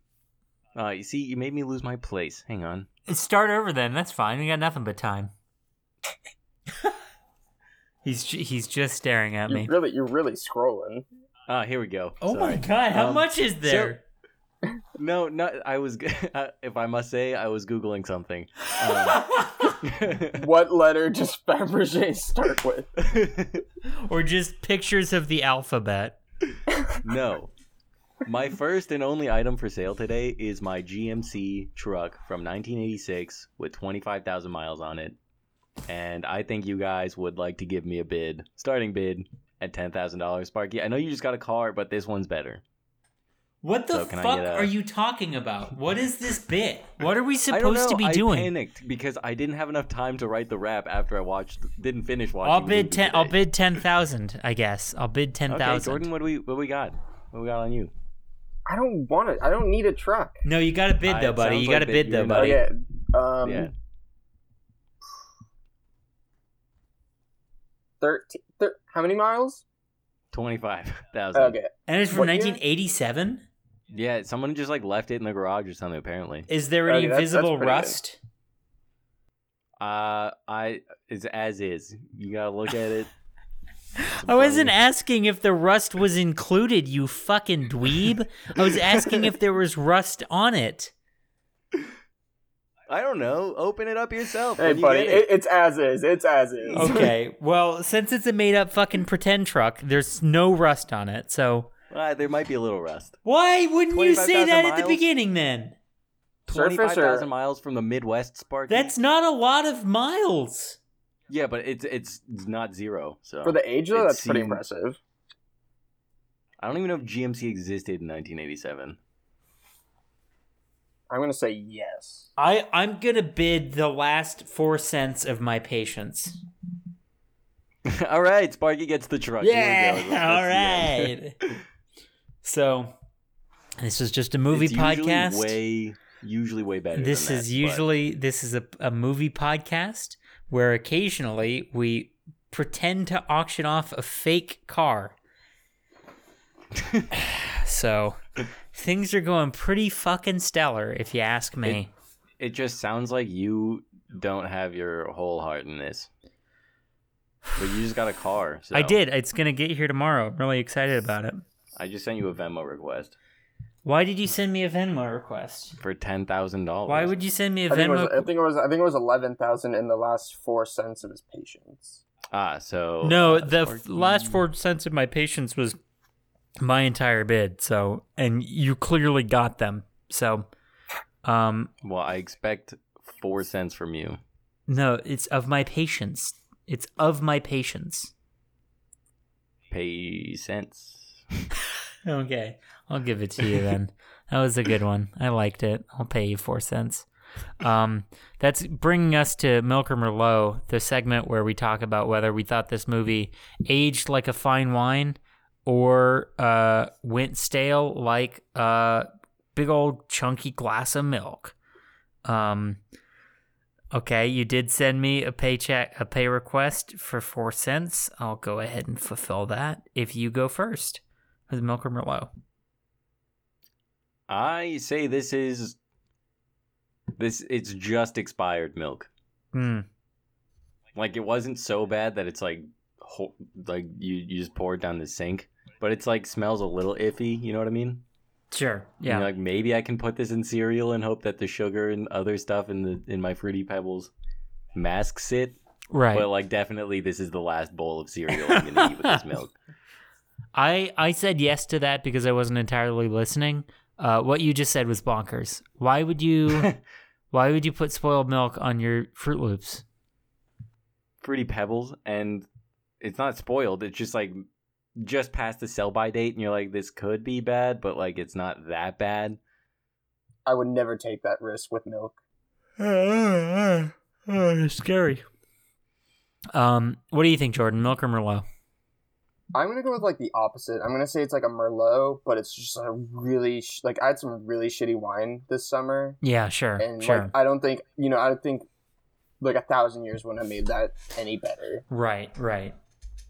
uh, you see, you made me lose my place. Hang on. Start over then. That's fine. We got nothing but time. he's he's just staring at You me. really, you're really scrolling. Ah, here we go. Oh Sorry. my god! How Um, much is there? No, not. I was. if I must say, I was googling something. Um, What letter does Fabergé start with? or just pictures of the alphabet? no. My first and only item for sale today is my GMC truck from 1986 with 25,000 miles on it. And I think you guys would like to give me a bid, starting bid at $10,000. Sparky, I know you just got a car, but this one's better. What the So fuck a- are you talking about? What is this bit? What are we supposed to be I doing? I panicked because I didn't have enough time to write the rap after I watched, didn't finish watching. I'll bid ten. I'll bid ten thousand. I guess I'll bid ten thousand. Okay. Jordan, what do we what we got? What we got on you? I don't want it. I don't need a truck. no, you got to bid Uh, though, buddy. You got to like that bid though, buddy. Okay. Um, yeah, thirteen. Thir- how many miles? twenty five thousand. Okay. And it's from What year? 1987. Yeah, someone just like left it in the garage or something. Apparently, Is there any Okay, that's- that's visible pretty good. rust? uh, I it's as is. You gotta look at it. I wasn't asking if the rust was included, you fucking dweeb. I was asking if there was rust on it. I don't know. Open it up yourself. Hey, when you buddy, it. it. it's as is. It's as is. Okay, well, since it's a made up fucking pretend truck, there's no rust on it. So Uh, there might be a little rust. why wouldn't you say 25,000 that at the beginning then? Surface Twenty-five or- thousand miles from the Midwest, Spark. That's not a lot of miles. Yeah, but it's it's not zero. So For the age though, It that's pretty impressive. I don't even know if GMC existed in 1987. I'm gonna say yes. I I'm gonna bid the last four cents of my patience. all right, Sparky gets the truck. Here. Yeah, That's- that's all the end. so, this is just a movie It's usually podcast. Way usually way better. this than is that, but- usually this is a, a movie podcast where occasionally we pretend to auction off a fake car. so, things are going pretty fucking stellar, if you ask me. It just sounds like you don't have your whole heart in this. But you just got a car. So I did. It's gonna get here tomorrow. I'm really excited about it. I just sent you a Venmo request Why did you send me a Venmo request? for ten thousand dollars. Why would you send me a I think, it was, Venmo? I think it was. I think it was eleven thousand in the last four cents of his patience. Ah, so No, uh, the f- last four cents of my patience was my entire bid. So, and you clearly got them. So, um, Well, I expect four cents from you. no, it's of my patience. It's of my patience. Pay cents. Okay, I'll give it to you then. that was a good one. I liked it. I'll pay you four cents. Um, that's bringing us to Milk or Merlot, the segment where we talk about whether we thought this movie aged like a fine wine or uh, went stale like a big old chunky glass of milk. Um, okay, you did send me a paycheck, a pay request for four cents. I'll go ahead and fulfill that. If you go first with Milk or Merlot. I say this is this. It's just expired milk. Hmm. Like it wasn't so bad that it's like ho- like you you just pour it down the sink, but it's like smells a little iffy. You know what I mean? Sure. Yeah. like maybe I can put this in cereal and hope that the sugar and other stuff in the in my fruity pebbles masks it. right. But like definitely this is the last bowl of cereal I'm gonna eat with this milk. I I said yes to that because I wasn't entirely listening. Uh, what you just said was bonkers. Why would you? why would you put spoiled milk on your Fruit Loops? Fruity pebbles and it's not spoiled. It's just like just past the sell by date and you're like this could be bad, but like it's not that bad. I would never take that risk with milk. Oh, it's scary. Um, what do you think, Jordan? Milk or Merlot? I'm gonna go with like the opposite. I'm gonna say it's like a Merlot, but it's just a really sh- like I had some really shitty wine this summer, Yeah, sure, and sure. like I don't think you know I don't think like a thousand years wouldn't have made that any better. Right, right.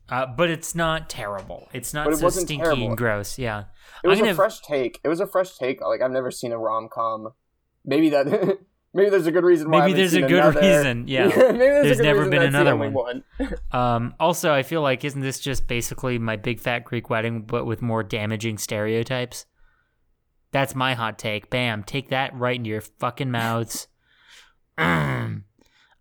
Uh, but it's not terrible. It's not it so stinky terrible. and gross. Yeah. It was I'm a fresh take. It was a fresh take. Like I've never seen a rom com. Maybe that. maybe there's a good reason why. Maybe there's a good another. reason. Yeah. maybe there's, a There's never reason been another one. one. Um, also, I feel like isn't this just basically my big fat Greek wedding, but with more damaging stereotypes? That's my hot take. Bam, take that right into your fucking mouths. um,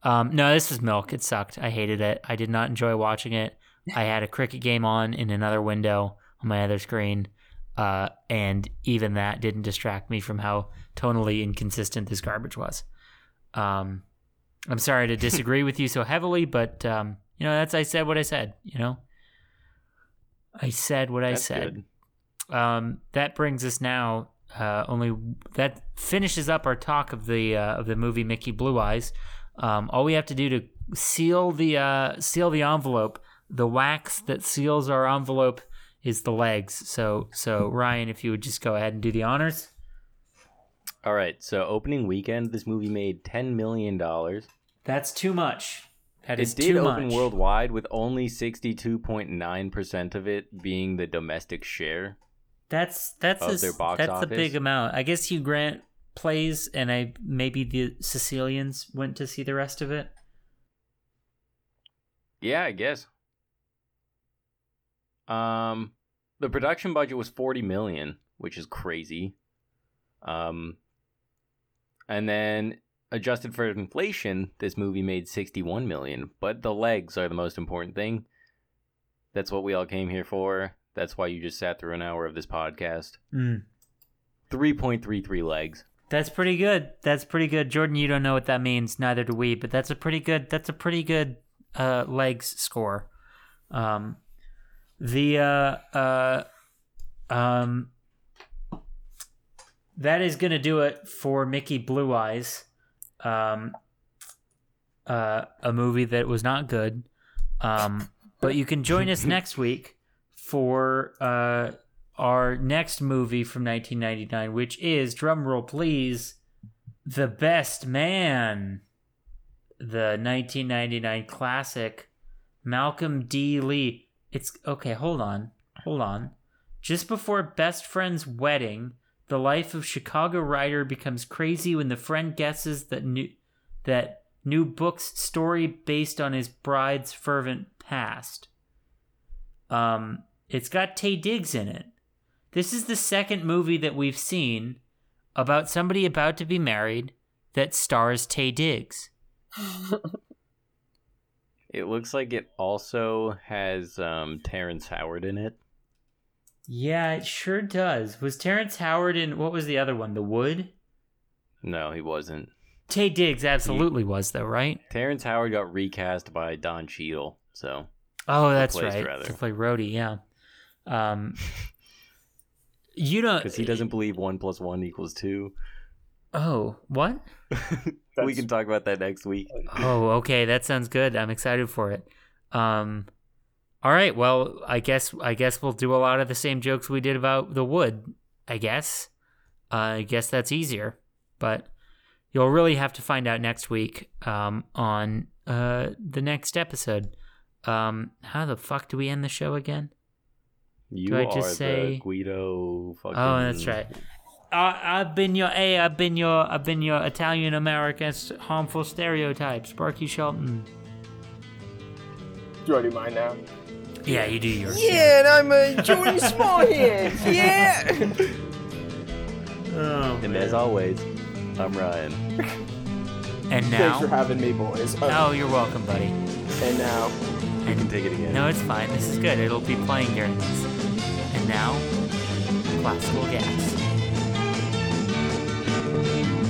no, this was milk. It sucked. I hated it. I did not enjoy watching it. I had a cricket game on in another window on my other screen. Uh, and even that didn't distract me from how tonally inconsistent this garbage was. Um, I'm sorry to disagree with you so heavily, but um, you know that's I said what I said. You know, I said what I That's said. good. Um, that brings us now. Uh, only that finishes up our talk of the uh, of the movie Mickey Blue Eyes. Um, all we have to do to seal the uh, seal the envelope, the wax that seals our envelope, is the legs. So so Ryan, if you would just go ahead and do the honors. All right. So opening weekend, this movie made ten million dollars. That's too much. That is It did open much. worldwide with only sixty-two point nine percent of it being the domestic share. That's that's of a, their box that's a big amount. I guess Hugh Grant plays, and I maybe the Sicilians went to see the rest of it. Yeah, I guess. Um, the production budget was forty million, which is crazy. Um, and then adjusted for inflation, this movie made sixty-one million. But the legs are the most important thing. That's what we all came here for. That's why you just sat through an hour of this podcast. Mm. Three point three three legs. That's pretty good. That's pretty good. Jordan, you don't know what that means, neither do we, but that's a pretty good that's a pretty good uh legs score. Um the uh uh um that is gonna do it for Mickey Blue Eyes. Um uh a movie that was not good. Um but you can join us next week for uh our next movie from 1999, which is drumroll please, The Best Man, the 1999 classic, Malcolm D. Lee. It's okay. Hold on, hold on. Just before best friend's wedding, the life of Chicago writer becomes crazy when the friend guesses that new that new book's story based on his bride's fervent past. Um, it's got Taye Diggs in it. This is the second movie that we've seen about somebody about to be married that stars Taye Diggs. It looks like it also has um, Terrence Howard in it. Yeah, it sure does. Was Terrence Howard in what was the other one? The Wood? No, he wasn't. Taye Diggs absolutely was though, right? Terrence Howard got recast by Don Cheadle, so Oh, that's right. rather. To play Rhodey, yeah. Um, you don't. because he doesn't believe one plus one equals two. Oh, what? we can talk about that next week. Oh, okay, that sounds good. I'm excited for it. Um, all right, well, I guess I guess we'll do a lot of the same jokes we did about the wood. I guess. Uh, I guess that's easier, but you'll really have to find out next week um, on uh, the next episode. Um, how the fuck do we end the show again? You I are just the say- Guido. Fucking... Oh, that's right. I, I've been your A. I've been your. I've been your Italian American's harmful stereotype, Sparky Shelton. Do I do mine now? Yeah, you do yours. Yeah, and I'm a Jordan Smallhead. Yeah. Oh, And as always, I'm Ryan. and now. Thanks for having me, boys. Uh, Oh, you're welcome, buddy. And now, You can take it again. No, it's fine. This is good. It'll be playing during this. And now, classical gas. Thank you.